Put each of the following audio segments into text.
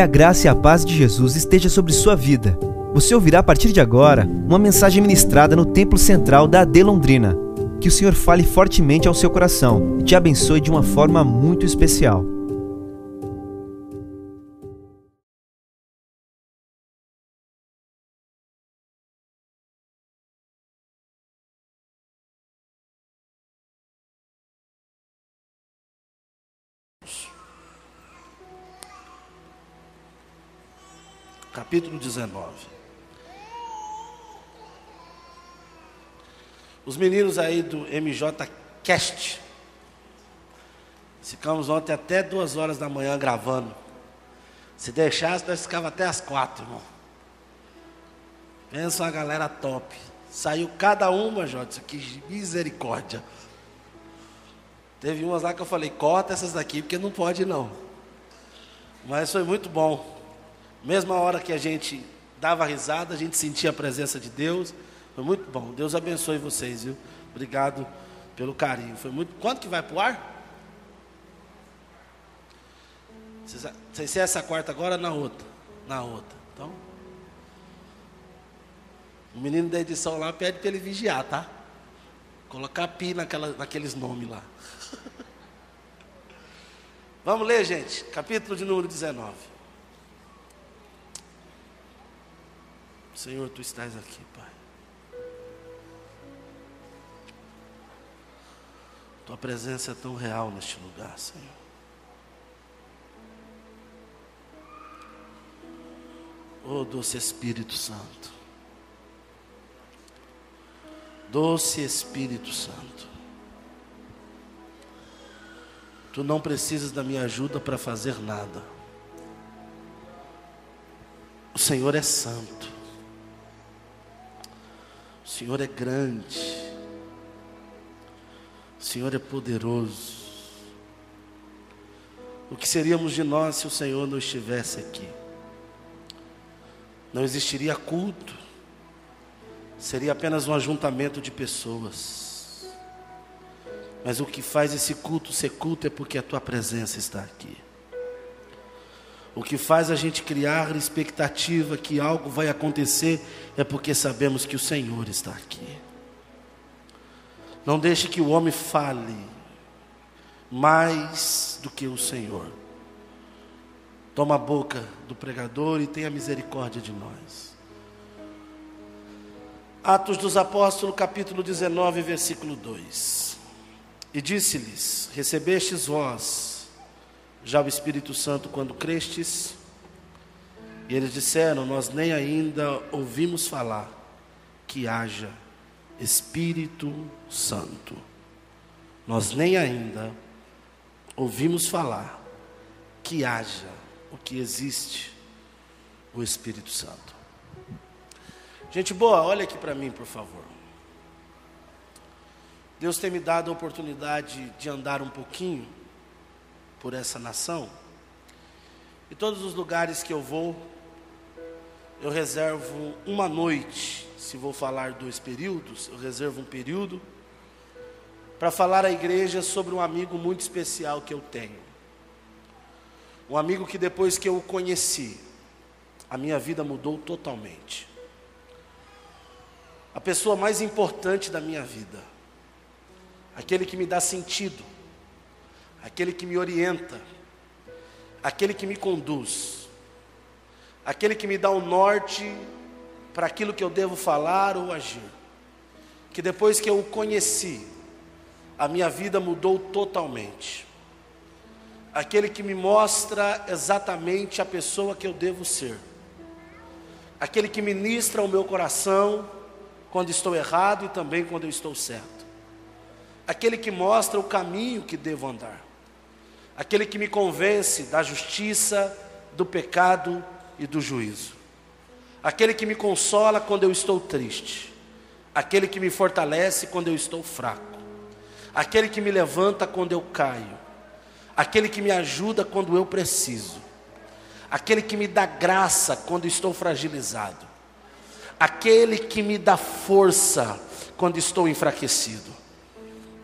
Que a graça e a paz de Jesus esteja sobre sua vida. Você ouvirá a partir de agora uma mensagem ministrada no Templo Central da AD Londrina. Que o Senhor fale fortemente ao seu coração e te abençoe de uma forma muito especial. Capítulo 19. Os meninos aí do MJ Cast, ficamos ontem até duas horas da manhã gravando. Se deixasse, nós ficava até as quatro, irmão. Pensa uma galera top. Saiu cada uma, Jota, aqui, misericórdia. Teve umas lá que eu falei, corta essas daqui, porque não pode não. Mas foi muito bom. Mesma hora que a gente dava risada, a gente sentia a presença de Deus. Foi muito bom. Deus abençoe vocês, viu? Obrigado pelo carinho. Foi muito. Quanto que vai pro ar? Sei se é essa quarta agora na outra. Na outra. Então. O menino da edição lá pede para ele vigiar, tá? Colocar pi naquela, naqueles nomes lá. Vamos ler, gente. Capítulo de número 19. Senhor, tu estás aqui, Pai. Tua presença é tão real neste lugar, Senhor. Oh, doce Espírito Santo. Doce Espírito Santo. Tu não precisas da minha ajuda para fazer nada. O Senhor é santo. Senhor é grande. O Senhor é poderoso. O que seríamos de nós se o Senhor não estivesse aqui? Não existiria culto. Seria apenas um ajuntamento de pessoas. Mas o que faz esse culto ser culto é porque a tua presença está aqui. O que faz a gente criar expectativa que algo vai acontecer é porque sabemos que o Senhor está aqui. Não deixe que o homem fale mais do que o Senhor. Toma a boca do pregador e tenha misericórdia de nós. Atos dos Apóstolos, capítulo 19, versículo 2. E disse-lhes: Recebestes vós já o Espírito Santo quando crestes? E eles disseram: Nós nem ainda ouvimos falar que haja Espírito Santo. Nós nem ainda ouvimos falar que haja o que existe o Espírito Santo. Gente boa, olha aqui para mim, por favor. Deus tem me dado a oportunidade de andar um pouquinho por essa nação. E todos os lugares que eu vou, eu reservo uma noite, se vou falar dois períodos, eu reservo um período para falar à igreja sobre um amigo muito especial que eu tenho. Um amigo que depois que eu o conheci, a minha vida mudou totalmente. A pessoa mais importante da minha vida, aquele que me dá sentido, aquele que me orienta, aquele que me conduz, aquele que me dá o norte para aquilo que eu devo falar ou agir. Que depois que eu o conheci, a minha vida mudou totalmente. Aquele que me mostra exatamente a pessoa que eu devo ser. Aquele que ministra o meu coração quando estou errado e também quando eu estou certo. Aquele que mostra o caminho que devo andar aquele que me convence da justiça, do pecado e do juízo, aquele que me consola quando eu estou triste, aquele que me fortalece quando eu estou fraco, aquele que me levanta quando eu caio, aquele que me ajuda quando eu preciso, aquele que me dá graça quando estou fragilizado, aquele que me dá força quando estou enfraquecido,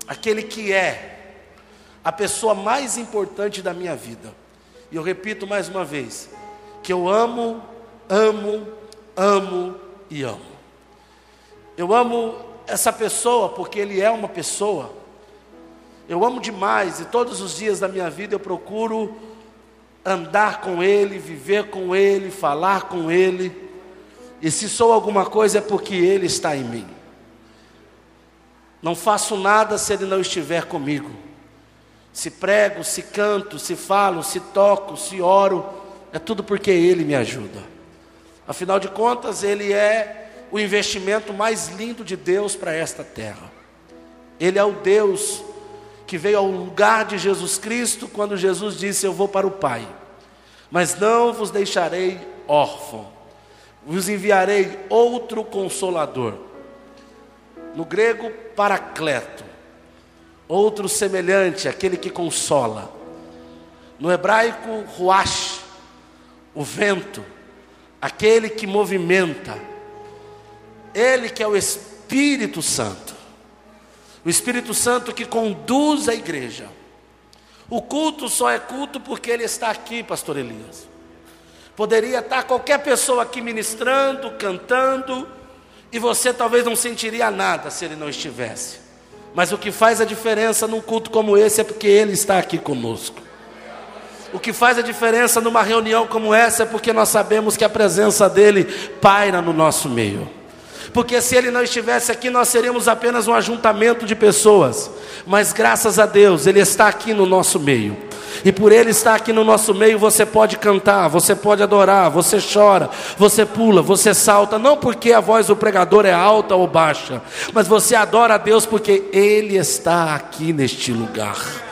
aquele que é a pessoa mais importante da minha vida. E eu repito mais uma vez: que eu amo, amo, amo e amo. Eu amo essa pessoa porque ele é uma pessoa. Eu amo demais e todos os dias da minha vida eu procuro andar com ele, viver com ele, falar com ele. E se sou alguma coisa é porque ele está em mim. Não faço nada se ele não estiver comigo. Se prego, se canto, se falo, se toco, se oro, é tudo porque ele me ajuda. Afinal de contas, ele é o investimento mais lindo de Deus para esta terra. Ele é o Deus que veio ao lugar de Jesus Cristo quando Jesus disse: Eu vou para o Pai, mas não vos deixarei órfão, vos enviarei outro consolador. No grego, paracleto, outro semelhante, aquele que consola. No hebraico, ruach, o vento, aquele que movimenta ele que é o Espírito Santo. O Espírito Santo que conduz a igreja. O culto só é culto porque ele está aqui, pastor Elias. Poderia estar qualquer pessoa aqui ministrando, cantando, e você talvez não sentiria nada se ele não estivesse. Mas o que faz a diferença num culto como esse é porque ele está aqui conosco. O que faz a diferença numa reunião como essa é porque nós sabemos que a presença dele paira no nosso meio porque se ele não estivesse aqui, nós seríamos apenas um ajuntamento de pessoas. Mas graças a Deus, ele está aqui no nosso meio. E por ele estar aqui no nosso meio, você pode cantar, você pode adorar, você chora, você pula, você salta, não porque a voz do pregador é alta ou baixa, mas você adora a Deus porque ele está aqui neste lugar.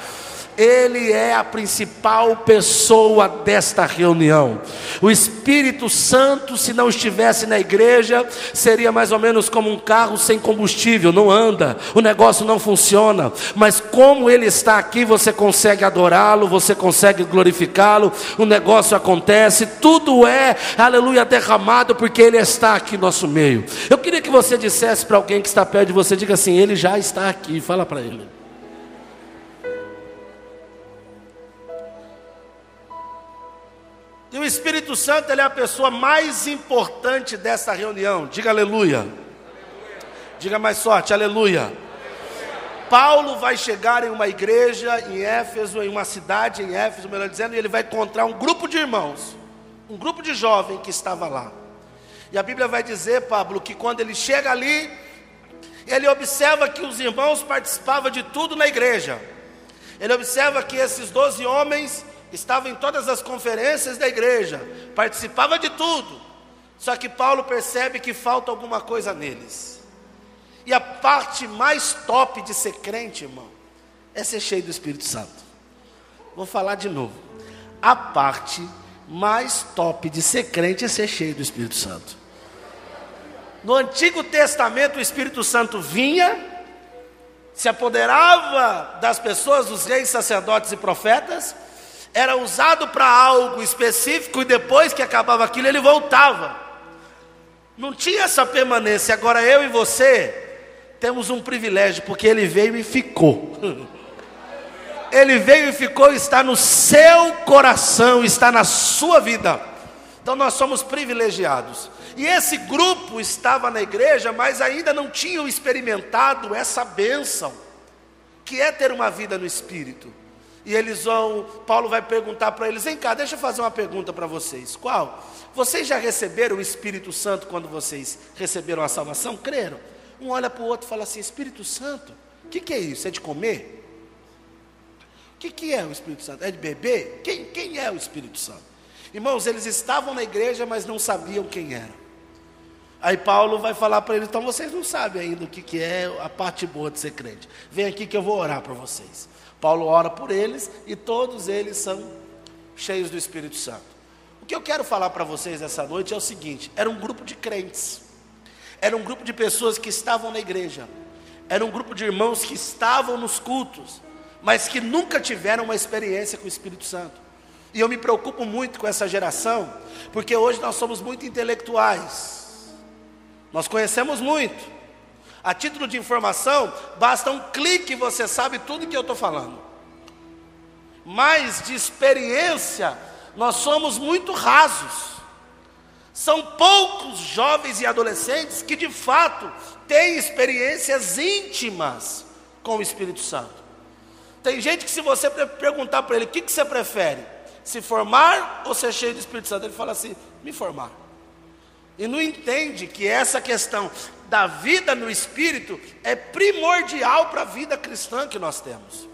Ele é a principal pessoa desta reunião. O Espírito Santo, se não estivesse na igreja, seria mais ou menos como um carro sem combustível, não anda, o negócio não funciona. Mas como ele está aqui, você consegue adorá-lo, você consegue glorificá-lo, o negócio acontece, tudo é, aleluia, derramado, porque ele está aqui no nosso meio. Eu queria que você dissesse para alguém que está perto de você, diga assim: ele já está aqui, fala para ele. E o Espírito Santo ele é a pessoa mais importante dessa reunião. Diga aleluia. aleluia. Diga mais sorte, aleluia. aleluia. Paulo vai chegar em uma igreja em Éfeso, em uma cidade em Éfeso, melhor dizendo, e ele vai encontrar um grupo de irmãos, um grupo de jovens que estava lá. E a Bíblia vai dizer, Pablo, que quando ele chega ali, ele observa que os irmãos participavam de tudo na igreja. Ele observa que esses doze homens estava em todas as conferências da igreja, participava de tudo. Só que Paulo percebe que falta alguma coisa neles. E a parte mais top de ser crente, irmão, é ser cheio do Espírito Santo. Vou falar de novo. A parte mais top de ser crente é ser cheio do Espírito Santo. No Antigo Testamento, o Espírito Santo vinha, se apoderava das pessoas, dos reis, sacerdotes e profetas, era usado para algo específico e depois que acabava aquilo ele voltava. Não tinha essa permanência. Agora eu e você temos um privilégio, porque ele veio e ficou. Ele veio e ficou, está no seu coração, está na sua vida. Então nós somos privilegiados. E esse grupo estava na igreja, mas ainda não tinham experimentado essa bênção, que é ter uma vida no Espírito. E eles vão, Paulo vai perguntar para eles: vem cá, deixa eu fazer uma pergunta para vocês. Qual? Vocês já receberam o Espírito Santo quando vocês receberam a salvação? Creram? Um olha para o outro e fala assim: Espírito Santo? O que, que, é isso? É de comer? O que, que é o Espírito Santo? É de beber? Quem, quem é o Espírito Santo? Irmãos, eles estavam na igreja, mas não sabiam quem era. Aí Paulo vai falar para eles: então vocês não sabem ainda o que, que é a parte boa de ser crente. Vem aqui que eu vou orar para vocês. Paulo ora por eles e todos eles são cheios do Espírito Santo. O que eu quero falar para vocês essa noite é o seguinte: era um grupo de crentes, era um grupo de pessoas que estavam na igreja, era um grupo de irmãos que estavam nos cultos, mas que nunca tiveram uma experiência com o Espírito Santo. E eu me preocupo muito com essa geração, porque hoje nós somos muito intelectuais, nós conhecemos muito, a título de informação, basta um clique e você sabe tudo que eu estou falando. Mas de experiência, nós somos muito rasos. São poucos jovens e adolescentes que de fato têm experiências íntimas com o Espírito Santo. Tem gente que, se você perguntar para ele o que, que você prefere, se formar ou ser cheio do Espírito Santo, ele fala assim: me formar. E não entende que essa questão da vida no Espírito é primordial para a vida cristã que nós temos.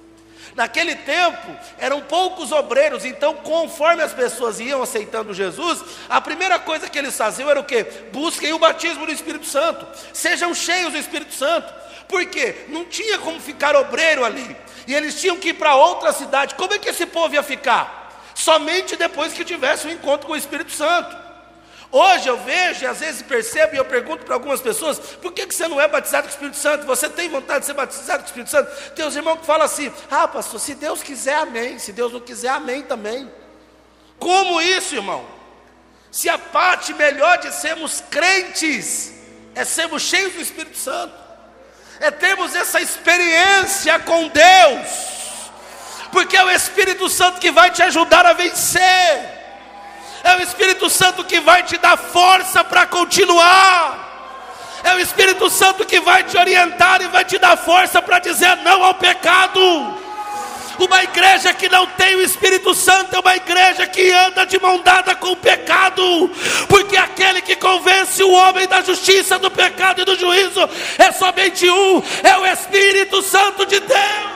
Naquele tempo eram poucos obreiros, então conforme as pessoas iam aceitando Jesus, a primeira coisa que eles faziam era o que? Busquem o batismo do Espírito Santo, sejam cheios do Espírito Santo, porque não tinha como ficar obreiro ali, e eles tinham que ir para outra cidade. Como é que esse povo ia ficar? Somente depois que tivesse um encontro com o Espírito Santo. Hoje eu vejo e às vezes percebo e eu pergunto para algumas pessoas: por que, você não é batizado com o Espírito Santo? Você tem vontade de ser batizado com o Espírito Santo? Tem os irmãos que falam assim: ah, pastor, se Deus quiser, amém. Se Deus não quiser, amém também. Como isso, irmão? Se a parte melhor de sermos crentes é sermos cheios do Espírito Santo, é termos essa experiência com Deus, porque é o Espírito Santo que vai te ajudar a vencer. É o Espírito Santo que vai te dar força para continuar. É o Espírito Santo que vai te orientar e vai te dar força para dizer não ao pecado. Uma igreja que não tem o Espírito Santo é uma igreja que anda de mão dada com o pecado, porque aquele que convence o homem da justiça, do pecado e do juízo é somente um, é o Espírito Santo de Deus.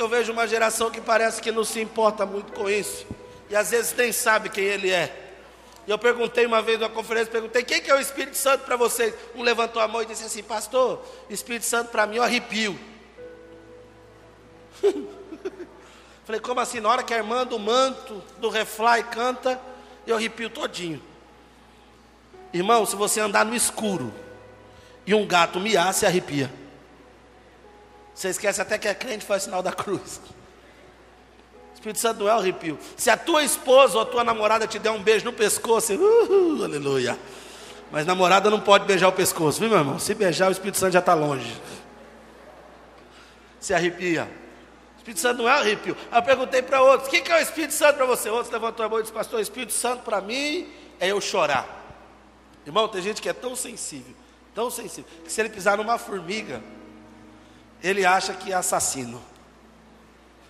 Que eu vejo uma geração que parece que não se importa muito com isso. E às vezes nem sabe quem ele é. E eu perguntei uma vez numa conferência, perguntei, quem que é o Espírito Santo para vocês? Um levantou a mão e disse assim, pastor, Espírito Santo para mim eu arrepio. Falei, como assim? Na hora que a irmã do manto, do refly canta, eu arrepio todinho. Irmão, se você andar no escuro e um gato miar, se arrepia. Você esquece até que é crente faz sinal da cruz. O Espírito Santo não é o arrepio. Se a tua esposa ou a tua namorada te der um beijo no pescoço, uh, aleluia. Mas namorada não pode beijar o pescoço, viu meu irmão? Se beijar, o Espírito Santo já está longe. Se arrepia. O Espírito Santo não é arrepio. Aí eu perguntei para outros: o que é o Espírito Santo para você? Outros levantou a mão e disse: Pastor, o Espírito Santo para mim é eu chorar. Irmão, tem gente que é tão sensível, tão sensível, que se ele pisar numa formiga, ele acha que é assassino.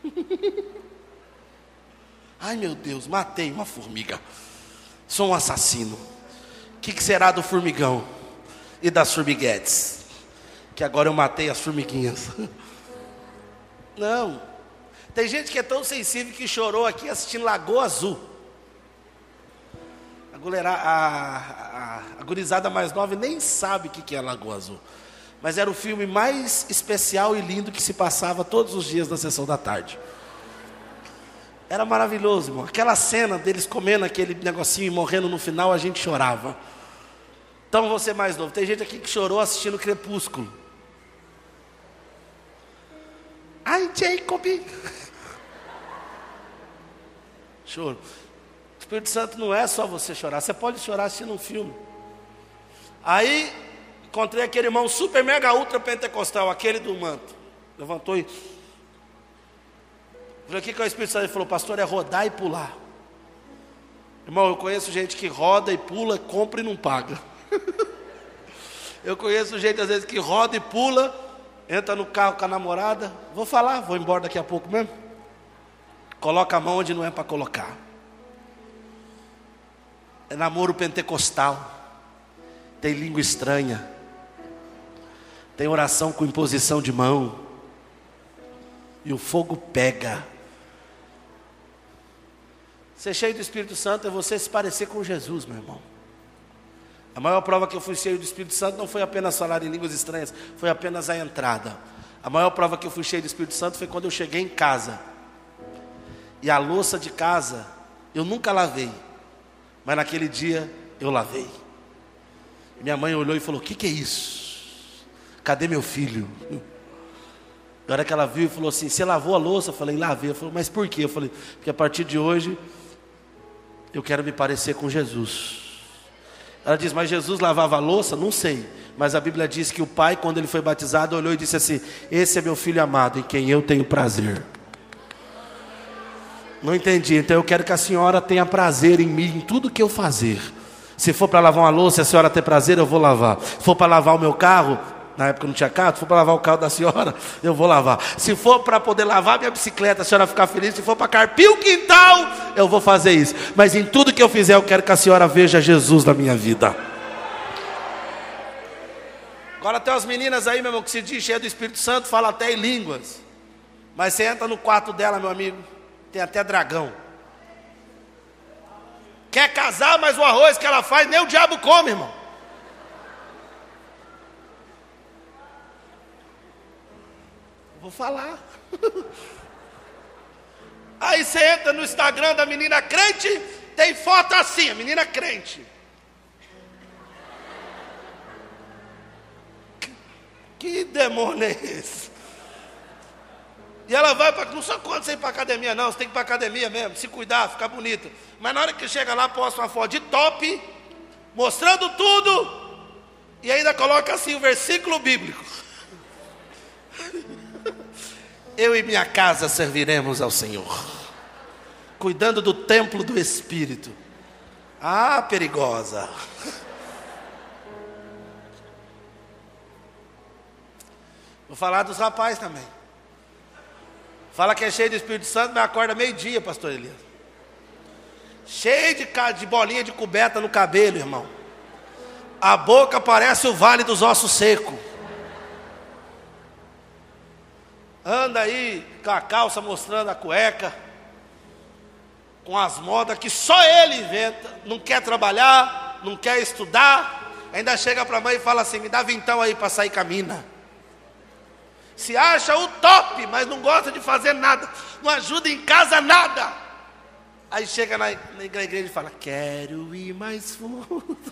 Ai meu Deus, matei uma formiga. Sou um assassino. O que, que, será do formigão e das formiguetes? Que agora eu matei as formiguinhas. Não. Tem gente que é tão sensível que chorou aqui assistindo Lagoa Azul. A, a, a, a gurizada mais nova nem sabe o que, que é Lagoa Azul mas era o filme mais especial e lindo que se passava todos os dias na sessão da tarde. Era maravilhoso, irmão. Aquela cena deles comendo aquele negocinho e morrendo no final, a gente chorava. Então você mais novo, tem gente aqui que chorou assistindo Crepúsculo. Ai, Jacob. Choro. O Espírito Santo não é só você chorar, você pode chorar assistindo um filme. Aí Encontrei aquele irmão super mega ultra pentecostal, aquele do manto. Levantou e. Falei, o que, que é o Espírito Santo? Ele falou, pastor, é rodar e pular. Irmão, eu conheço gente que roda e pula, compra e não paga. eu conheço gente, às vezes, que roda e pula, entra no carro com a namorada. Vou falar, vou embora daqui a pouco mesmo. Coloca a mão onde não é para colocar. É namoro pentecostal. Tem língua estranha tem oração com imposição de mão, e o fogo pega. Ser cheio do Espírito Santo é você se parecer com Jesus, meu irmão. A maior prova que eu fui cheio do Espírito Santo não foi apenas falar em línguas estranhas, foi apenas a entrada. A maior prova que eu fui cheio do Espírito Santo foi quando eu cheguei em casa. E a louça de casa eu nunca lavei, mas naquele dia eu lavei. minha mãe olhou e falou: O que, que é isso? Cadê meu filho? Na hora que ela viu e falou assim: Você lavou a louça? Eu falei: Lavei. Ela falou: Mas por quê? Eu falei: Porque a partir de hoje eu quero me parecer com Jesus. Ela diz: Mas Jesus lavava a louça? Não sei. Mas a Bíblia diz que o pai, quando ele foi batizado, olhou e disse assim: Esse é meu filho amado em quem eu tenho prazer. Não entendi. Então eu quero que a senhora tenha prazer em mim, em tudo que eu fazer. Se for para lavar uma louça, a senhora ter prazer, eu vou lavar. Se for para lavar o meu carro, na época não tinha carro, se for para lavar o carro da senhora, eu vou lavar. Se for para poder lavar minha bicicleta, a senhora ficar feliz. Se for para carpir o quintal, eu vou fazer isso. Mas em tudo que eu fizer, eu quero que a senhora veja Jesus na minha vida. Agora tem umas meninas aí, meu irmão, que se diz cheia do Espírito Santo, fala até em línguas. Mas você entra no quarto dela, meu amigo, tem até dragão. Quer casar, mas o arroz que ela faz, nem o diabo come, irmão. Vou falar. Aí você entra no Instagram da menina crente, tem foto assim, a menina crente. Que demônio é esse? E ela vai para. Não só quando você ir para academia, não. Você tem que ir para academia mesmo, se cuidar, ficar bonita. Mas na hora que chega lá, posta uma foto de top, mostrando tudo, e ainda coloca assim o versículo bíblico. Eu e minha casa serviremos ao Senhor, cuidando do templo do Espírito. Ah, perigosa. Vou falar dos rapazes também. Fala que é cheio do Espírito Santo, mas acorda meio-dia, pastor Elias. Cheio de, de bolinha de coberta no cabelo, irmão. A boca parece o vale dos ossos secos. Anda aí com a calça mostrando a cueca. Com as modas que só ele inventa. Não quer trabalhar, não quer estudar. Ainda chega para a mãe e fala assim: me dá vintão aí para sair com a mina se acha o top, mas não gosta de fazer nada, não ajuda em casa nada. Aí chega na, na igreja e fala: Quero ir mais fundo.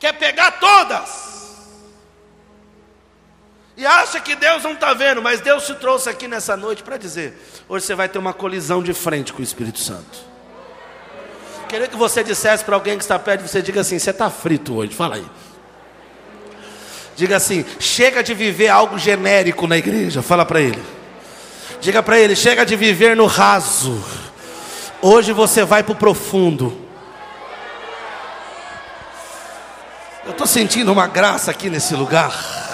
Quer pegar todas. E acha que Deus não está vendo, mas Deus te trouxe aqui nessa noite para dizer: hoje você vai ter uma colisão de frente com o Espírito Santo. Queria que você dissesse para alguém que está perto, você diga assim: você está frito hoje, fala aí. Diga assim: chega de viver algo genérico na igreja. Fala para ele. Diga para ele: chega de viver no raso. Hoje você vai para o profundo. Eu estou sentindo uma graça aqui nesse lugar.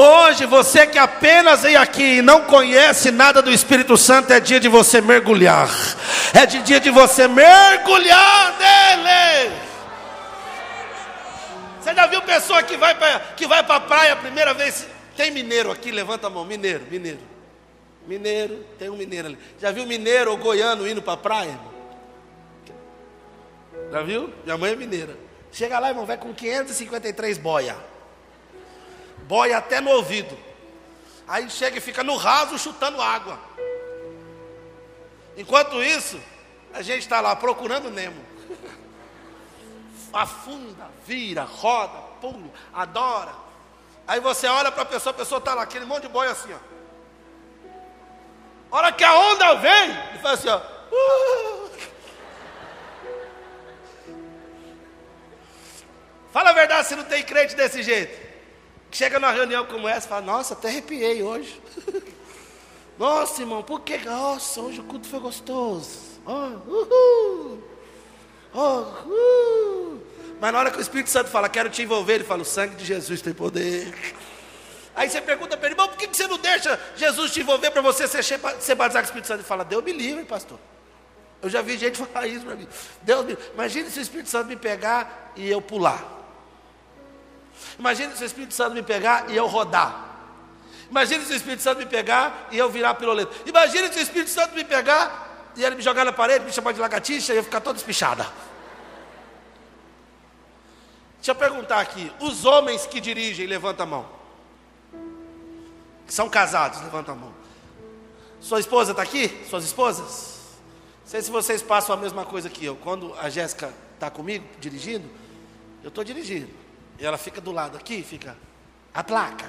Hoje você que apenas vem aqui e não conhece nada do Espírito Santo, é dia de você mergulhar. É de dia de você mergulhar nele. Você já viu pessoa que vai para que vai para a praia a primeira vez? Tem mineiro aqui, levanta a mão. Mineiro, mineiro. Mineiro, tem um mineiro ali. Já viu mineiro ou goiano indo para a praia? Já viu? Minha mãe é mineira. Chega lá, irmão, vai com 553 boia. Boia até no ouvido. Aí chega e fica no raso chutando água. Enquanto isso, a gente está lá procurando Nemo afunda, vira, roda, pula, adora. Aí você olha para a pessoa, a pessoa está lá, aquele monte de boi assim, ó. Hora que a onda vem, ele faz assim, ó. Uh! Fala a verdade se não tem crente desse jeito. Chega numa reunião como essa e fala, nossa, até arrepiei hoje. nossa, irmão, por que? Nossa, hoje o culto foi gostoso. Oh. Oh. Mas na hora que o Espírito Santo fala, quero te envolver, ele fala, o sangue de Jesus tem poder. Aí você pergunta para ele, irmão, por que você não deixa Jesus te envolver para você ser, ser batizado com o Espírito Santo? Ele fala, Deus me livre, pastor. Eu já vi gente falar isso para mim. Deus me... Imagine se o Espírito Santo me pegar e eu pular. Imagine se o Espírito Santo me pegar e eu rodar. Imagine se o Espírito Santo me pegar e eu virar piroleto. Imagine se o Espírito Santo me pegar e ele me jogar na parede, me chamar de lagartixa e eu ficar toda espichada. Deixa eu perguntar aqui: os homens que dirigem, levanta a mão. Que são casados, levanta a mão. Sua esposa está aqui? Suas esposas? Não sei se vocês passam a mesma coisa que eu. Quando a Jéssica está comigo, dirigindo, eu estou dirigindo. E ela fica do lado aqui, fica a placa.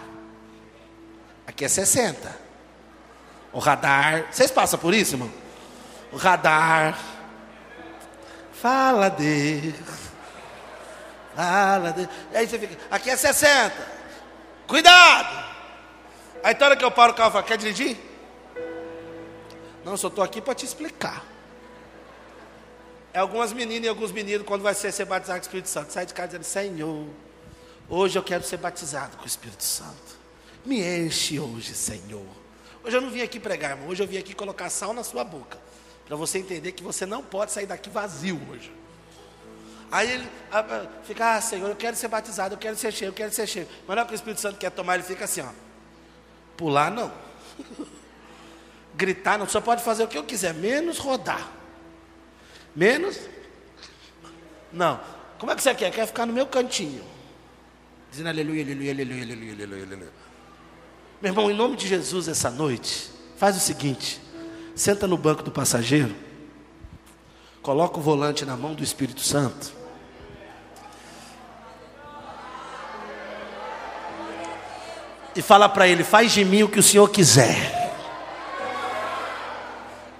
Aqui é 60. O radar. Vocês passam por isso, irmão? O radar. Fala Deus. Fala. Aí você fica, aqui é 60. Cuidado! Aí toda hora que eu paro o carro, eu falo, quer dirigir? Não, só estou aqui para te explicar. É algumas meninas e alguns meninos, quando vai ser, ser batizado com o Espírito Santo, sai de casa dizendo, Senhor, hoje eu quero ser batizado com o Espírito Santo. Me enche hoje, Senhor. Hoje eu não vim aqui pregar, irmão. Hoje eu vim aqui colocar sal na sua boca. Para você entender que você não pode sair daqui vazio hoje. Aí ele fica, ah, Senhor, eu quero ser batizado, eu quero ser cheio, eu quero ser cheio. Mas não é que o Espírito Santo quer tomar, ele fica assim, ó. Pular não. Gritar não. Só pode fazer o que eu quiser, menos rodar. Menos. Não. Como é que você quer? Quer ficar no meu cantinho. Dizendo aleluia, aleluia, aleluia, aleluia, aleluia, aleluia. Meu irmão, em nome de Jesus, essa noite, faz o seguinte: senta no banco do passageiro, coloca o volante na mão do Espírito Santo. E fala para ele: faz de mim o que o Senhor quiser.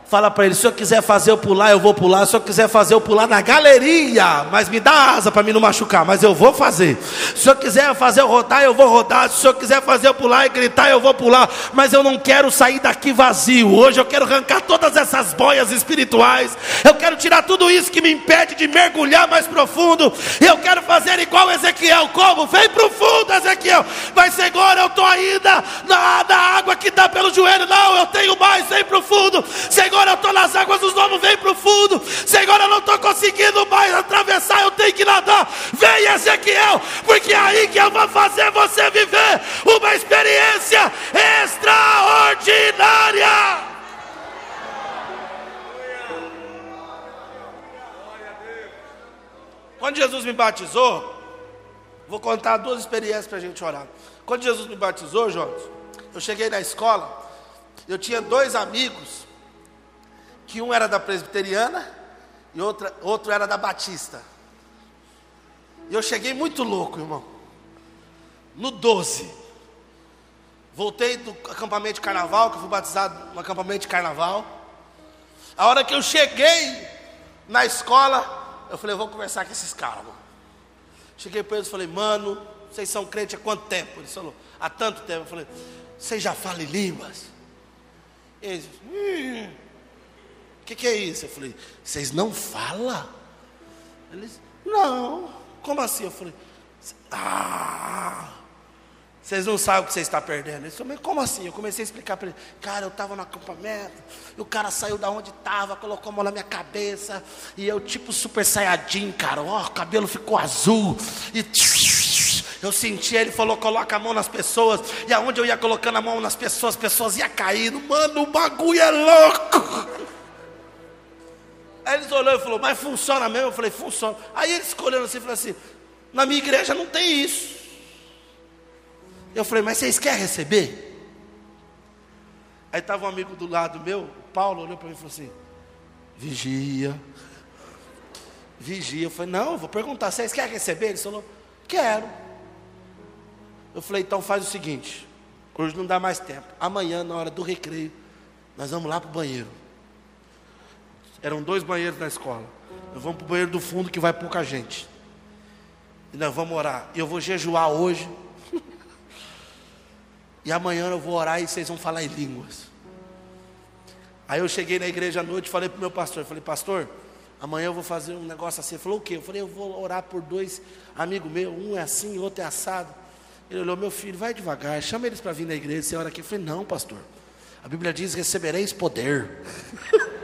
Fala para ele: se eu quiser fazer eu pular, eu vou pular. Se eu quiser fazer eu pular na galeria, mas me dá asa para mim não machucar, mas eu vou fazer. Se eu quiser fazer eu rodar, eu vou rodar. Se eu quiser fazer eu pular e gritar, eu vou pular. Mas eu não quero sair daqui vazio. Hoje eu quero arrancar todas essas boias espirituais. Eu quero tirar tudo isso que me impede de mergulhar mais profundo. Eu quero fazer igual Ezequiel. Como? Vem para fundo, Ezequiel. Mas Senhor, eu estou ainda na, na água que dá pelo joelho. Não, eu tenho mais. Vem para fundo. Senhor Eu estou nas águas dos lobos, vem para o fundo. Senhor, eu não estou conseguindo mais atravessar, eu tenho que nadar. Vem, Ezequiel, porque é aí que eu vou fazer você viver uma experiência extraordinária. Quando Jesus me batizou, vou contar duas experiências para a gente orar. Quando Jesus me batizou, Jones, eu cheguei na escola, eu tinha dois amigos que um era da presbiteriana e outra, outro era da batista. E eu cheguei muito louco, irmão. No 12. Voltei do acampamento de carnaval, que eu fui batizado no acampamento de carnaval. A hora que eu cheguei na escola, eu falei, vou conversar com esses caras. Mano. Cheguei para eles e falei, mano, vocês são crentes há quanto tempo? Eles falaram, há tanto tempo. Eu falei, vocês já falam línguas? Eles, hum que, que é isso? Eu falei, vocês não falam? Eles, não. Como assim? Eu falei, ah, vocês não sabem o que você está perdendo. Eles falaram, como assim? Eu comecei a explicar para ele, cara, eu estava no acampamento, e o cara saiu da onde estava, colocou a mão na minha cabeça, e eu tipo super saiyajin, cara, ó, o cabelo ficou azul, e eu senti, ele falou, coloca a mão nas pessoas, e aonde eu ia colocando a mão nas pessoas, as pessoas iam caindo, mano, o bagulho é louco. Aí eles olharam e falaram, mas funciona mesmo? Eu falei, funciona. Aí eles escolheram assim e falaram assim, na minha igreja não tem isso. Eu falei, mas vocês querem receber? Aí estava um amigo do lado meu, Paulo, olhou para mim e falou assim, vigia. Vigia. Eu falei, não, vou perguntar, vocês querem receber? Ele falou, quero. Eu falei, então faz o seguinte, hoje não dá mais tempo. Amanhã, na hora do recreio, nós vamos lá para o banheiro. Eram dois banheiros na escola. Nós vamos para o banheiro do fundo que vai pouca gente. E nós vamos orar. Eu vou jejuar hoje. e amanhã eu vou orar e vocês vão falar em línguas. Aí eu cheguei na igreja à noite e falei para o meu pastor, falei, pastor, amanhã eu vou fazer um negócio assim. Ele falou o quê? Eu falei, eu vou orar por dois amigos meus, um é assim, outro é assado. Ele olhou, meu filho, vai devagar, chama eles para vir na igreja, você ora aqui. Eu falei, não, pastor. A Bíblia diz: recebereis poder.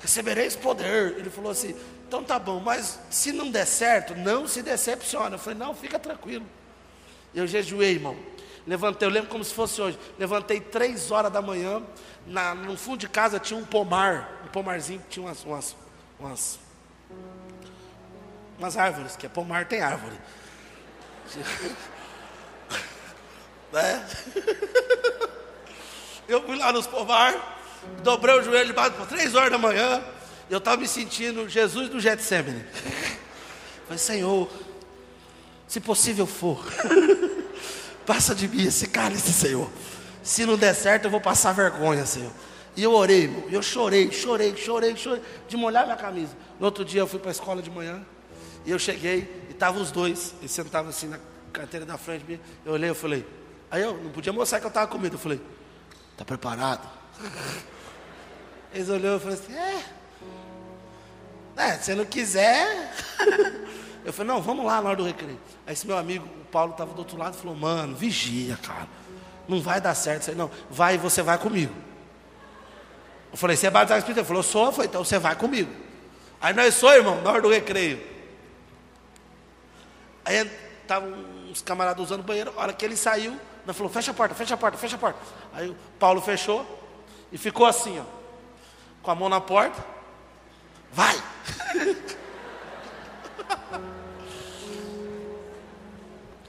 recebereis poder. Ele falou assim: então tá bom, mas se não der certo, não se decepciona. Eu falei: não, fica tranquilo. Eu jejuei, irmão. Levantei, eu lembro como se fosse hoje. Levantei três horas da manhã. Na, no fundo de casa tinha um pomar, um pomarzinho que tinha umas, umas, umas, umas árvores, que é pomar tem árvore. né? Eu fui lá nos pomar, dobrei o joelho debaixo por três horas da manhã. Eu estava me sentindo Jesus do Getsemane. Falei, Senhor, se possível for, passa de mim esse cálice, Senhor. Se não der certo, eu vou passar vergonha, Senhor. E eu orei. Eu chorei, chorei, chorei, chorei, de molhar minha camisa. No outro dia eu fui para a escola de manhã. E eu cheguei e estavam os dois. Eles sentavam assim na carteira da frente. Eu olhei e falei, Aí eu não podia mostrar que eu estava com medo. Eu falei, está preparado? Eles olhou e falaram assim, é. É, se não quiser. Eu falei, não, vamos lá na hora do recreio. Aí esse meu amigo, o Paulo, estava do outro lado e falou, mano, vigia, cara. Não vai dar certo isso aí, não. Vai, você vai comigo. Eu falei, você é batizado Espírito? Ele falou, sou. Eu falei, então você vai comigo. Aí nós somos, irmão, na hora do recreio. Aí estavam uns camaradas usando o banheiro. A hora que ele saiu, nós falou, fecha a porta, fecha a porta, fecha a porta. Aí o Paulo fechou e ficou assim, ó. Com a mão na porta. Vai!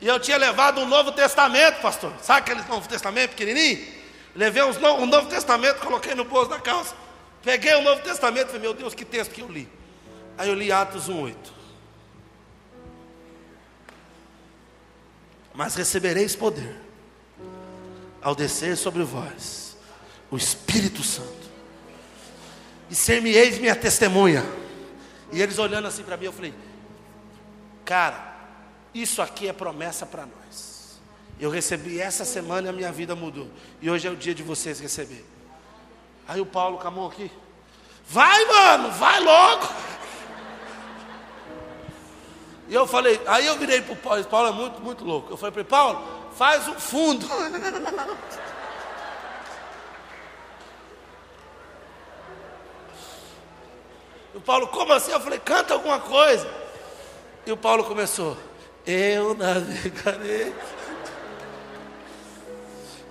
e eu tinha levado um Novo Testamento, pastor. Sabe aquele Novo Testamento pequenininho? Levei uns um Novo Testamento, coloquei no bolso da calça. Peguei o Novo Testamento e falei, meu Deus, que texto que eu li. Aí eu li Atos 1,8. Mas recebereis poder ao descer sobre vós o Espírito Santo. E ser-me-eis minha testemunha. E eles olhando assim para mim, eu falei, cara, isso aqui é promessa para nós. Eu recebi essa semana e a minha vida mudou. E hoje é o dia de vocês receber. Aí o Paulo com a mão aqui. Vai, mano, vai logo. E eu falei, aí eu virei para o Paulo, Paulo é muito, muito louco. Eu falei para ele, Paulo, faz um fundo. E o Paulo, como assim? Eu falei, canta alguma coisa. E o Paulo começou, eu navegarei.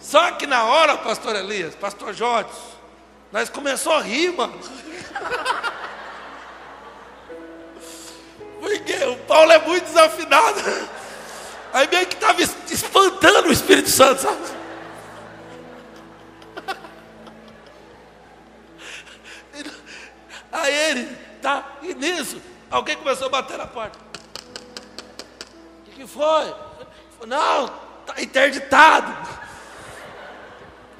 Só que na hora, pastor Elias, pastor Jorge, nós começamos a rir, mano. Porque o Paulo é muito desafinado. Aí meio que estava espantando o Espírito Santo, sabe? Aí ele, tá, e nisso, alguém começou a bater na porta. O que, foi? Não, está interditado.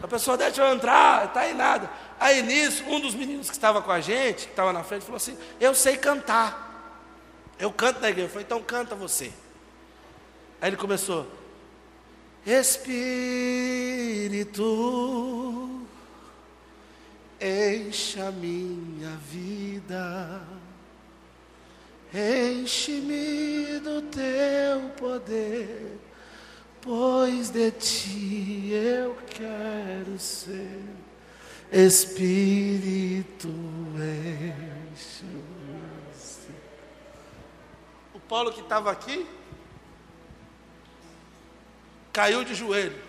A pessoa deixa eu entrar, está aí nada. Aí nisso, um dos meninos que estava com a gente, que estava na frente, falou assim: Eu sei cantar. Eu canto na igreja. Eu falei: Então canta você. Aí ele começou: Espírito, enche a minha vida, enche-me do teu poder, pois de ti eu quero ser. Espírito enche. O Paulo que estava aqui caiu de joelho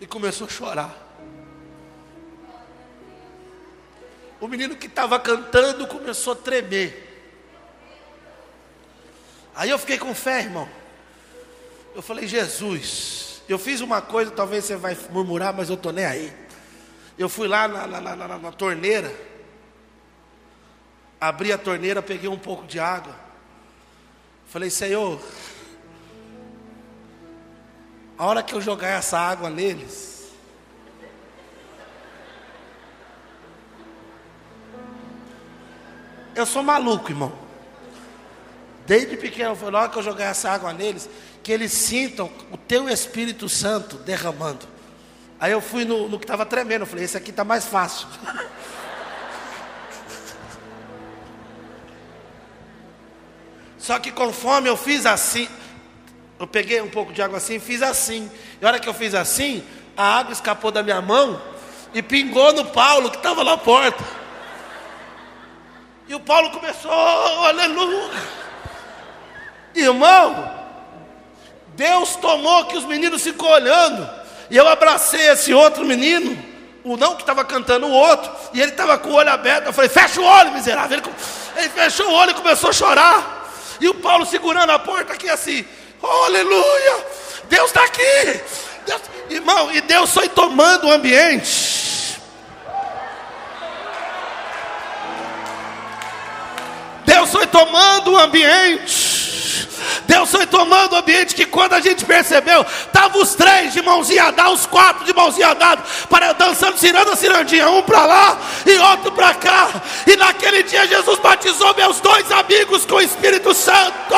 e começou a chorar. O menino que estava cantando começou a tremer. Aí eu fiquei com fé, irmão. Eu falei, Jesus, eu fiz uma coisa, talvez você vai murmurar, mas eu estou nem aí. Eu fui lá na, na, na, na torneira, abri a torneira, peguei um pouco de água. Falei, Senhor, a hora que eu jogar essa água neles, eu sou maluco, irmão. Desde pequeno, foi hora que eu jogar essa água neles, que eles sintam o teu Espírito Santo derramando. Aí eu fui no, no que estava tremendo, eu falei, esse aqui está mais fácil. Só que conforme eu fiz assim, eu peguei um pouco de água assim e fiz assim. E a hora que eu fiz assim, a água escapou da minha mão e pingou no Paulo que estava na porta. E o Paulo começou, oh, aleluia. Irmão, Deus tomou que os meninos ficam olhando. E eu abracei esse outro menino, o não que estava cantando o outro, e ele estava com o olho aberto. Eu falei, fecha o olho, miserável. Ele, ele fechou o olho e começou a chorar. E o Paulo segurando a porta aqui assim, oh, aleluia, Deus está aqui. Deus, irmão, e Deus foi tomando o ambiente. Deus foi tomando o ambiente. Deus foi tomando o ambiente que quando a gente percebeu, estavam os três de mãozinha dada, os quatro de mãozinha dada, para dançando ciranda, cirandinha, um para lá e outro para cá. E naquele dia Jesus batizou meus dois amigos com o Espírito Santo.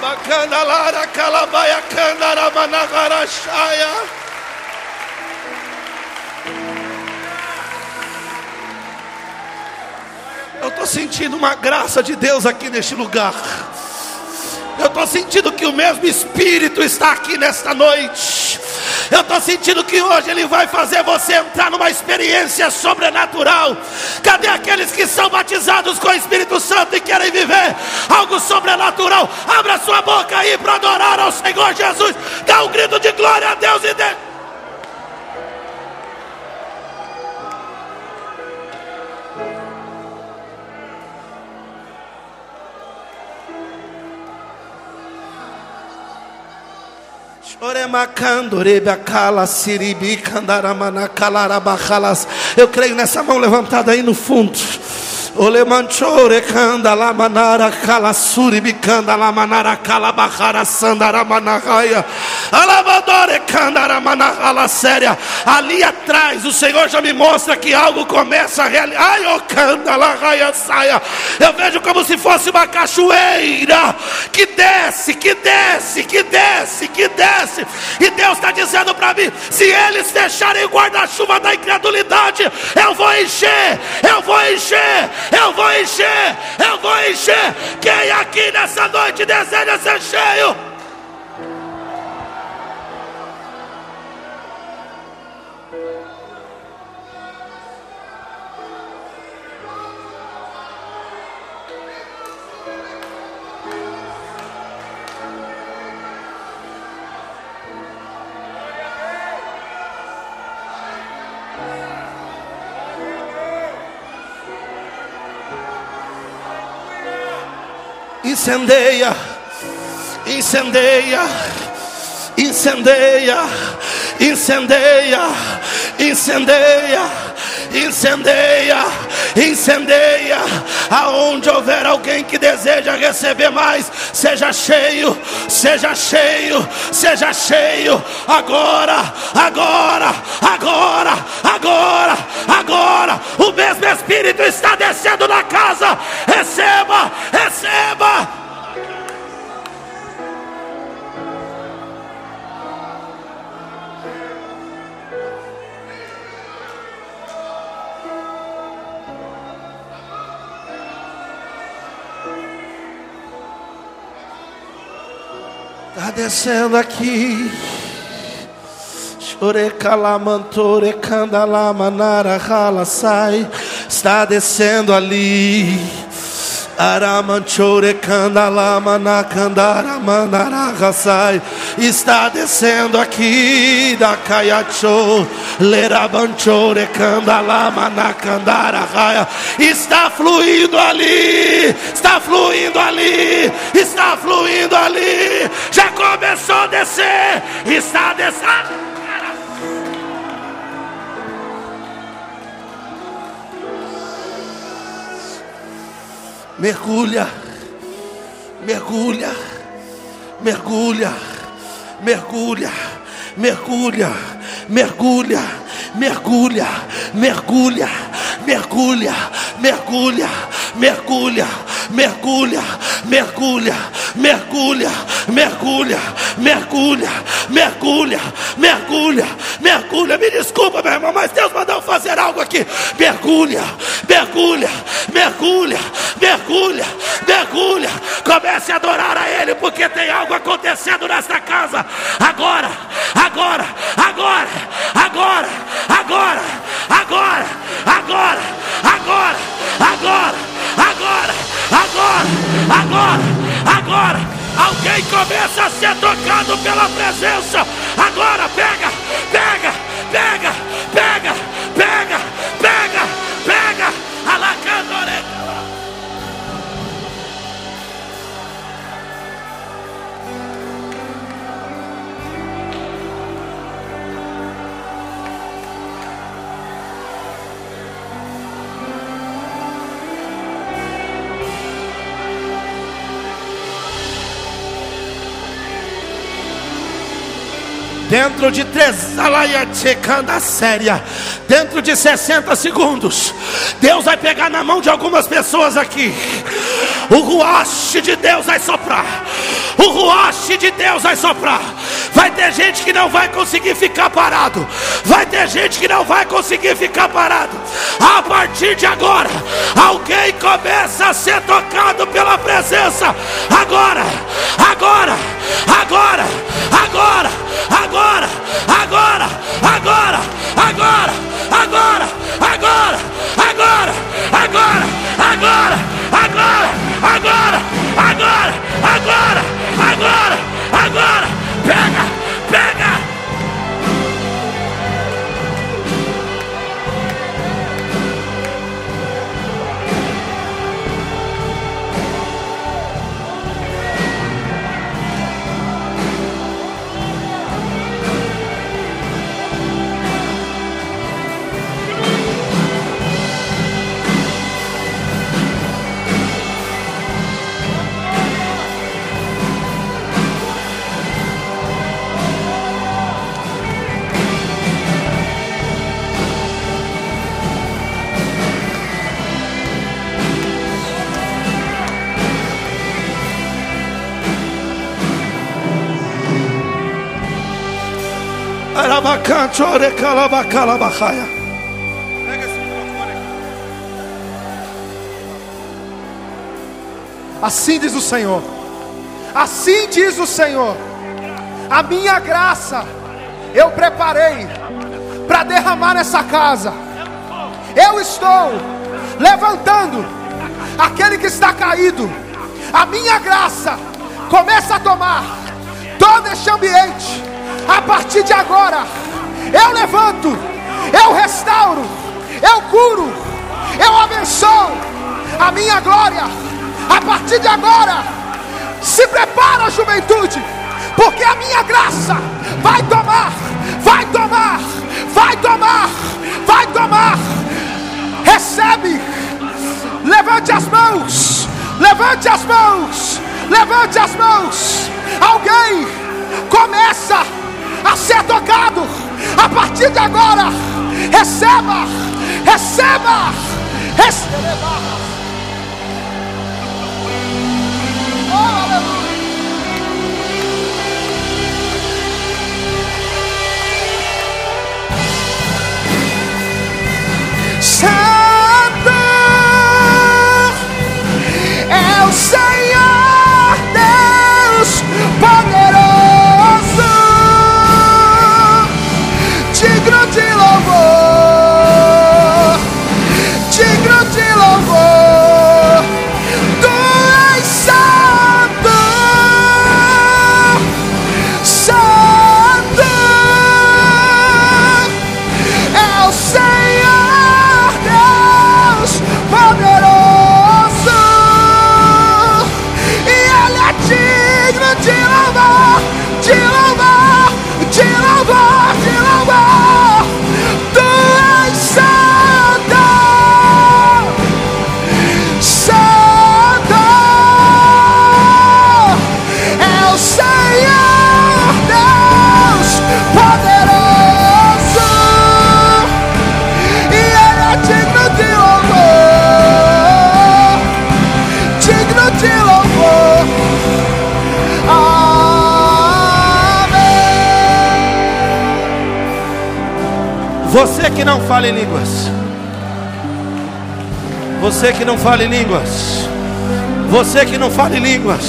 Bacandalara, calabaia, candara, managaraxaia. Estou sentindo uma graça de Deus aqui neste lugar. Eu estou sentindo que o mesmo Espírito está aqui nesta noite. Eu estou sentindo que hoje Ele vai fazer você entrar numa experiência sobrenatural. Cadê aqueles que são batizados com o Espírito Santo e querem viver algo sobrenatural? Abra sua boca aí para adorar ao Senhor Jesus. Dá um grito de glória a Deus e Deus. Eu creio nessa mão levantada aí no fundo. Olemanchore canda la manara cala suribicanda la manara cala bahara sandara manahaya. Alabadore candara manala séria. Ali atrás o Senhor já me mostra que algo começa a realizar. Ai, o canda la raia saia. Eu vejo como se fosse uma cachoeira que desce, que desce, que desce, que desce. E Deus está dizendo para mim: se eles fecharem o guarda-chuva da incredulidade, eu vou encher, eu vou encher eu vou encher, eu vou encher. Quem aqui nessa noite deseja ser cheio? Incendeia, incendeia, incendeia, incendeia, incendeia, incendeia, incendeia. Aonde houver alguém que deseja receber mais, seja cheio, seja cheio, seja cheio. Agora, agora, agora, agora, agora. O mesmo Espírito está descendo na casa. Receba, receba. Está descendo aqui. Chorecalamantore candalamanara rala sai. Está descendo ali. Aramanchore candalamana candaramanara sai. Está descendo aqui da Caiacho. Lerabanchore candalamana candara raia. Está fluindo ali. Está fluindo ali. Está fluindo ali. Já começou a descer. Está descendo. Mergulha, mergulha, mergulha, mergulha, mergulha, mergulha, mergulha, mergulha, mergulha, mergulha, mergulha, mergulha, mergulha, mergulha, mergulha, mergulha, mergulha, mergulha, mergulha. Me desculpa, meu irmão, mas Deus mandou fazer algo aqui. Mergulha, mergulha, mergulha, mergulha, mergulha. Comece a adorar a Ele, porque tem algo acontecendo nesta casa. Agora, agora, agora, agora, agora, agora, agora, agora, agora, agora, agora, agora, agora. Alguém começa a ser tocado pela presença. Agora pega, pega, pega, pega, pega, Dentro de três, séria. Dentro de 60 segundos, Deus vai pegar na mão de algumas pessoas aqui. O ruache de Deus vai soprar. O ruache de Deus vai soprar. Vai ter gente que não vai conseguir ficar parado. Vai ter gente que não vai conseguir ficar parado. A partir de agora, alguém começa a ser tocado pela presença. Agora, agora, agora, agora, agora, agora, agora, agora, agora, agora, agora, agora, agora, agora, agora, agora, agora, agora, agora, pega. Assim diz o Senhor. Assim diz o Senhor. A minha graça eu preparei para derramar nessa casa. Eu estou levantando aquele que está caído. A minha graça começa a tomar todo este ambiente. A partir de agora, eu levanto, eu restauro, eu curo, eu abençoo a minha glória. A partir de agora, se prepara, juventude, porque a minha graça vai tomar, vai tomar, vai tomar, vai tomar. Recebe, levante as mãos, levante as mãos, levante as mãos. Alguém começa a ser tocado a partir de agora. Receba, receba, receba. Oh, aleluia. Santo é o Senhor Você que não fala em línguas. Você que não fala em línguas. Você que não fala em línguas.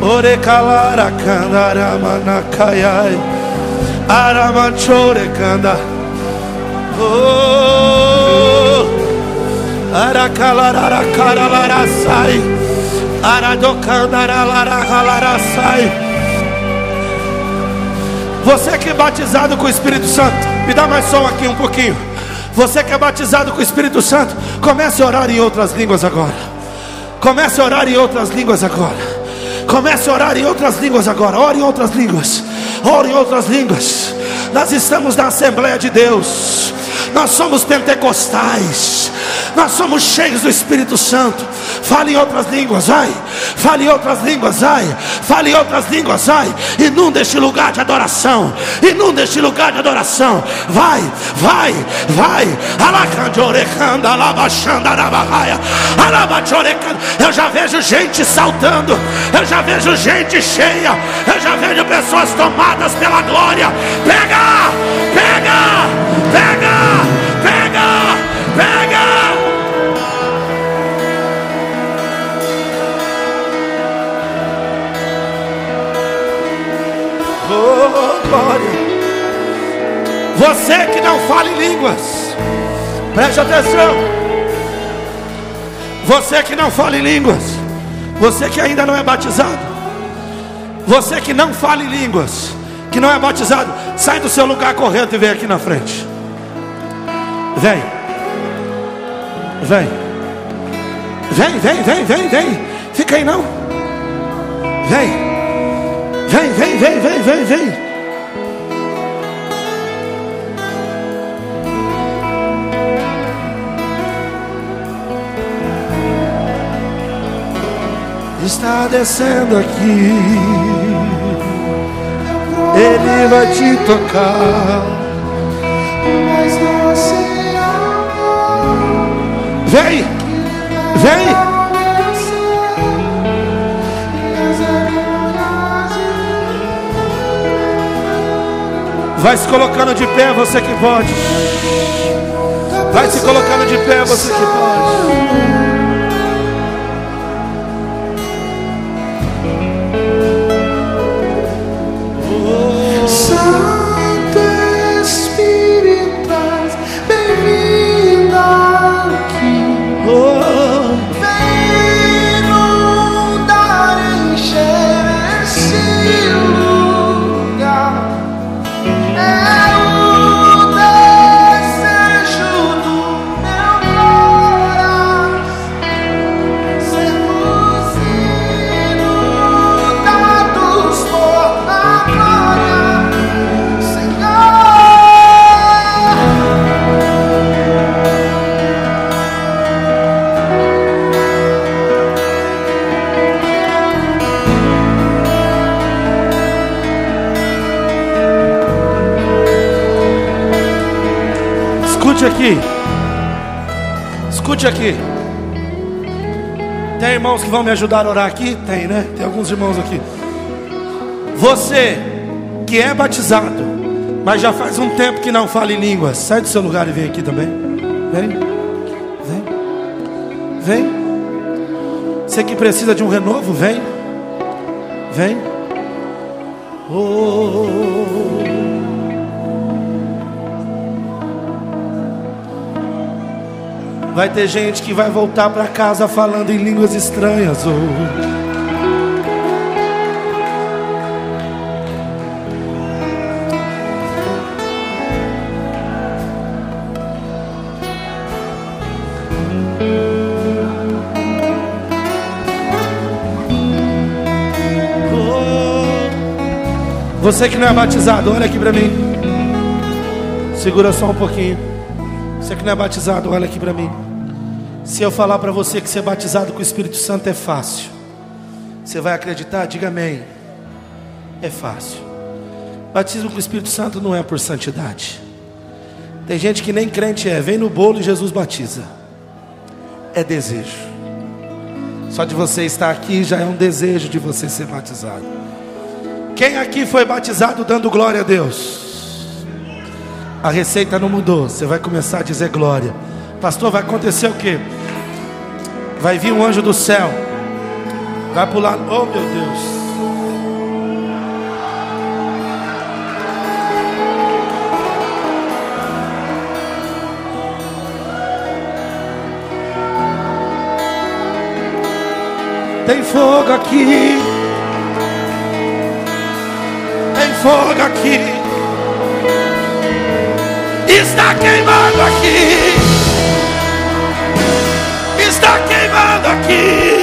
Orecalara candaramanacaiai. Aramanchore canda. Oh. Aracalararacaralarai. Aradocandaralarai. Você que é batizado com o Espírito Santo, me dá mais som aqui um pouquinho. Você que é batizado com o Espírito Santo, comece a orar em outras línguas agora. Comece a orar em outras línguas agora. Comece a orar em outras línguas agora. Ore em outras línguas. Ore em outras línguas. Nós estamos na Assembleia de Deus. Nós somos pentecostais. Nós somos cheios do Espírito Santo. Fale em outras línguas, vai. Fale em outras línguas, vai. Fale em outras línguas, vai. Inunda este lugar de adoração, inunda este lugar de adoração. Vai, vai, vai. Eu já vejo gente saltando, eu já vejo gente cheia, eu já vejo pessoas tomadas pela glória. Pega, pega, pega, pega, glória. Você que não fala em línguas, preste atenção. Você que não fala em línguas, você que ainda não é batizado, você que não fala em línguas, que não é batizado, sai do seu lugar correndo e vem aqui na frente. Vem, vem, vem, vem, vem, vem, vem. Fica aí não. Vem, vem, vem, vem, vem, vem, vem. Está descendo aqui. Ele vai te tocar. Mas você Vem, vem. Vai se colocando de pé, você que pode. Vai se colocando de pé, você que pode. Escute aqui. Tem irmãos que vão me ajudar a orar aqui? Tem, né? Tem alguns irmãos aqui. Você que é batizado, mas já faz um tempo que não fala em línguas, sai do seu lugar e vem aqui também. Vem, vem, vem. Você que precisa de um renovo, vem, vem. Oh. Vai ter gente que vai voltar para casa falando em línguas estranhas. Oh. Você que não é batizado, olha aqui para mim. Segura só um pouquinho. Você que não é batizado, olha aqui para mim. Se eu falar para você que ser batizado com o Espírito Santo é fácil, você vai acreditar? Diga amém. É fácil. Batismo com o Espírito Santo não é por santidade. Tem gente que nem crente é, vem no bolo e Jesus batiza. É desejo. Só de você estar aqui já é um desejo de você ser batizado. Quem aqui foi batizado dando glória a Deus? A receita não mudou. Você vai começar a dizer glória. Pastor, vai acontecer o quê? Vai vir um anjo do céu. Vai pular. Oh meu Deus. Tem fogo aqui. Tem fogo aqui. Está queimando aqui está queimando aqui.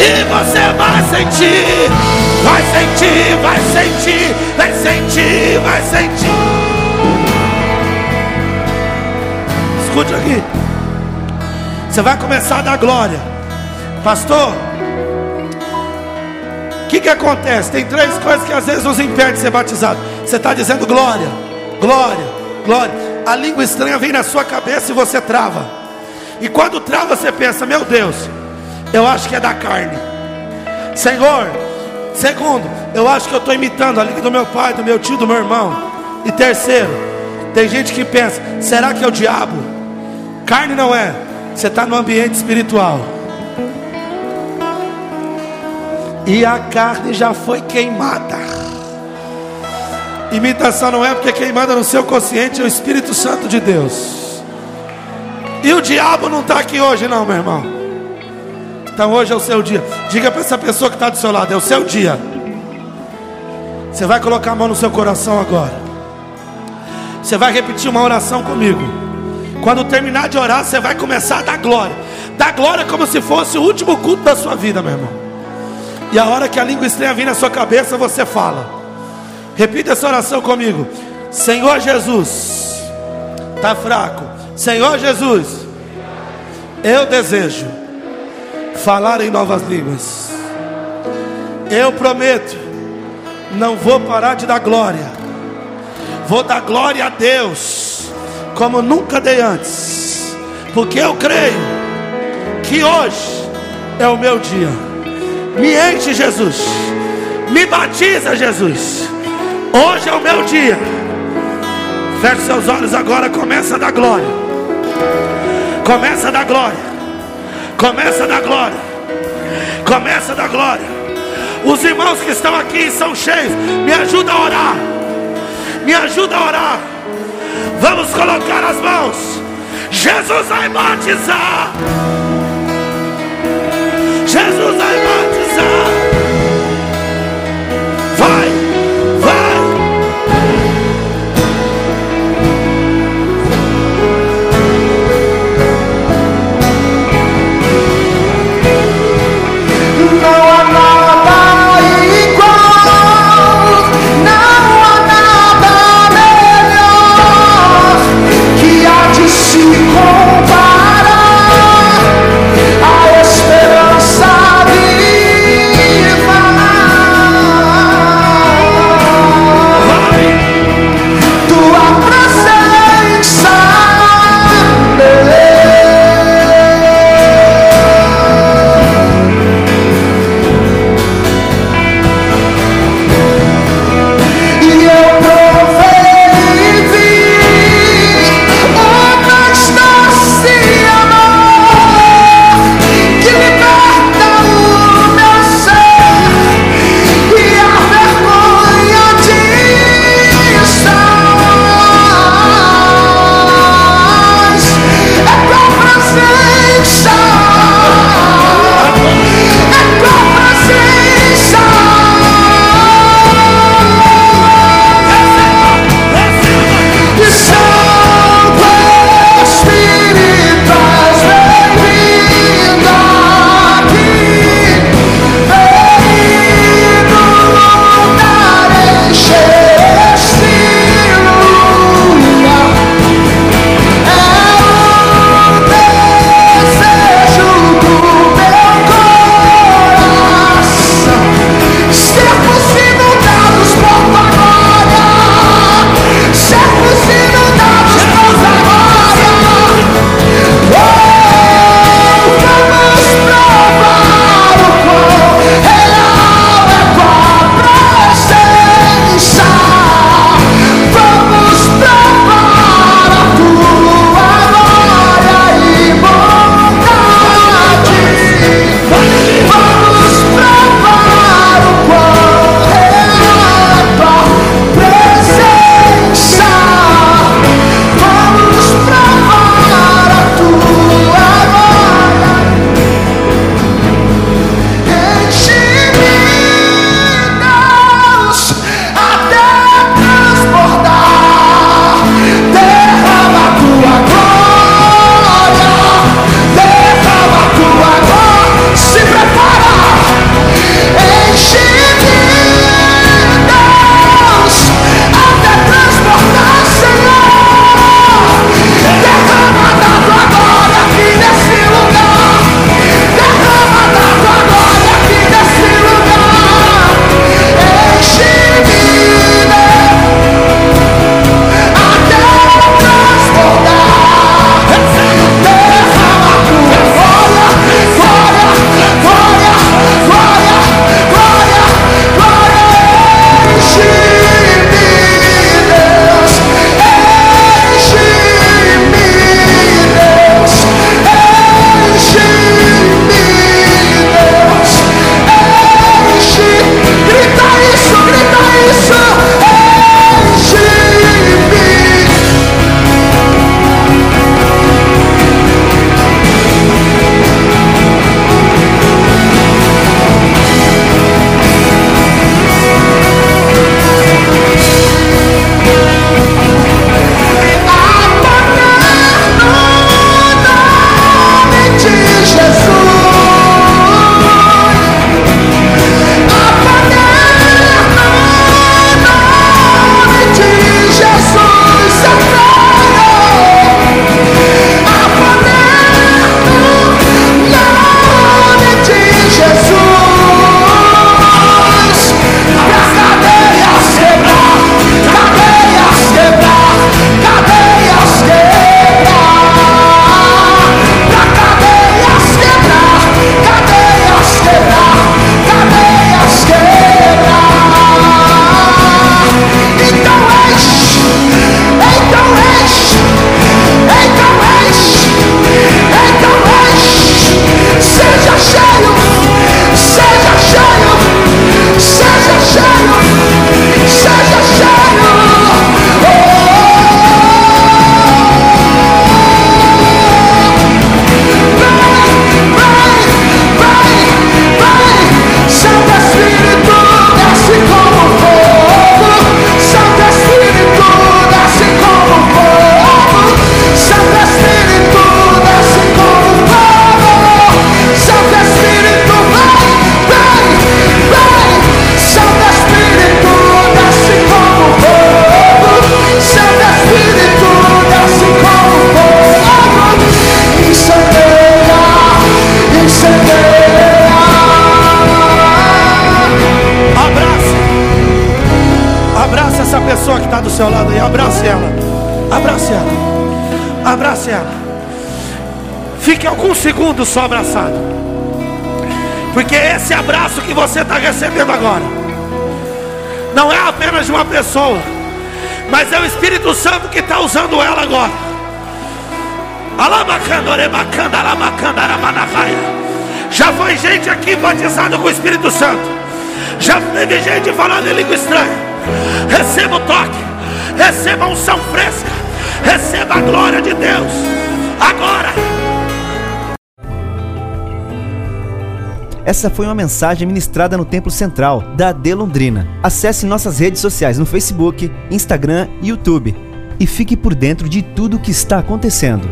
E você vai sentir, vai sentir, vai sentir, vai sentir, vai sentir. Escute aqui. Você vai começar a dar glória. Pastor, O que, que acontece? Tem três coisas que às vezes nos impedem de ser batizado. Você está dizendo glória, glória, glória. A língua estranha vem na sua cabeça e você trava. E quando trava, você pensa: Meu Deus, eu acho que é da carne. Senhor, segundo, eu acho que eu estou imitando a língua do meu pai, do meu tio, do meu irmão. E terceiro, tem gente que pensa: será que é o diabo? Carne não é, você está no ambiente espiritual. E a carne já foi queimada. Imitação não é porque é queimada no seu consciente é o Espírito Santo de Deus. E o diabo não está aqui hoje, não, meu irmão. Então hoje é o seu dia. Diga para essa pessoa que está do seu lado: é o seu dia. Você vai colocar a mão no seu coração agora. Você vai repetir uma oração comigo. Quando terminar de orar, você vai começar a dar glória. Dar glória como se fosse o último culto da sua vida, meu irmão. E a hora que a língua estranha vir na sua cabeça, você fala. Repita essa oração comigo. Senhor Jesus, está fraco. Senhor Jesus, eu desejo falar em novas línguas. Eu prometo, não vou parar de dar glória. Vou dar glória a Deus, como nunca dei antes, porque eu creio que hoje é o meu dia. Me enche, Jesus. Me batiza, Jesus. Hoje é o meu dia. Feche seus olhos agora. Começa a dar glória. Começa a dar glória. Começa a dar glória. Começa a dar glória. Os irmãos que estão aqui são cheios. Me ajuda a orar. Me ajuda a orar. Vamos colocar as mãos. Jesus vai batizar. Jesus vai batizar. Uma pessoa, mas é o Espírito Santo que está usando ela agora. Já foi gente aqui batizada com o Espírito Santo. Já teve gente falando em língua estranha. Receba o toque, receba a unção fresca, receba a glória de Deus. Agora. Essa foi uma mensagem ministrada no Templo Central da AD Londrina. Acesse nossas redes sociais no Facebook, Instagram e YouTube e fique por dentro de tudo o que está acontecendo.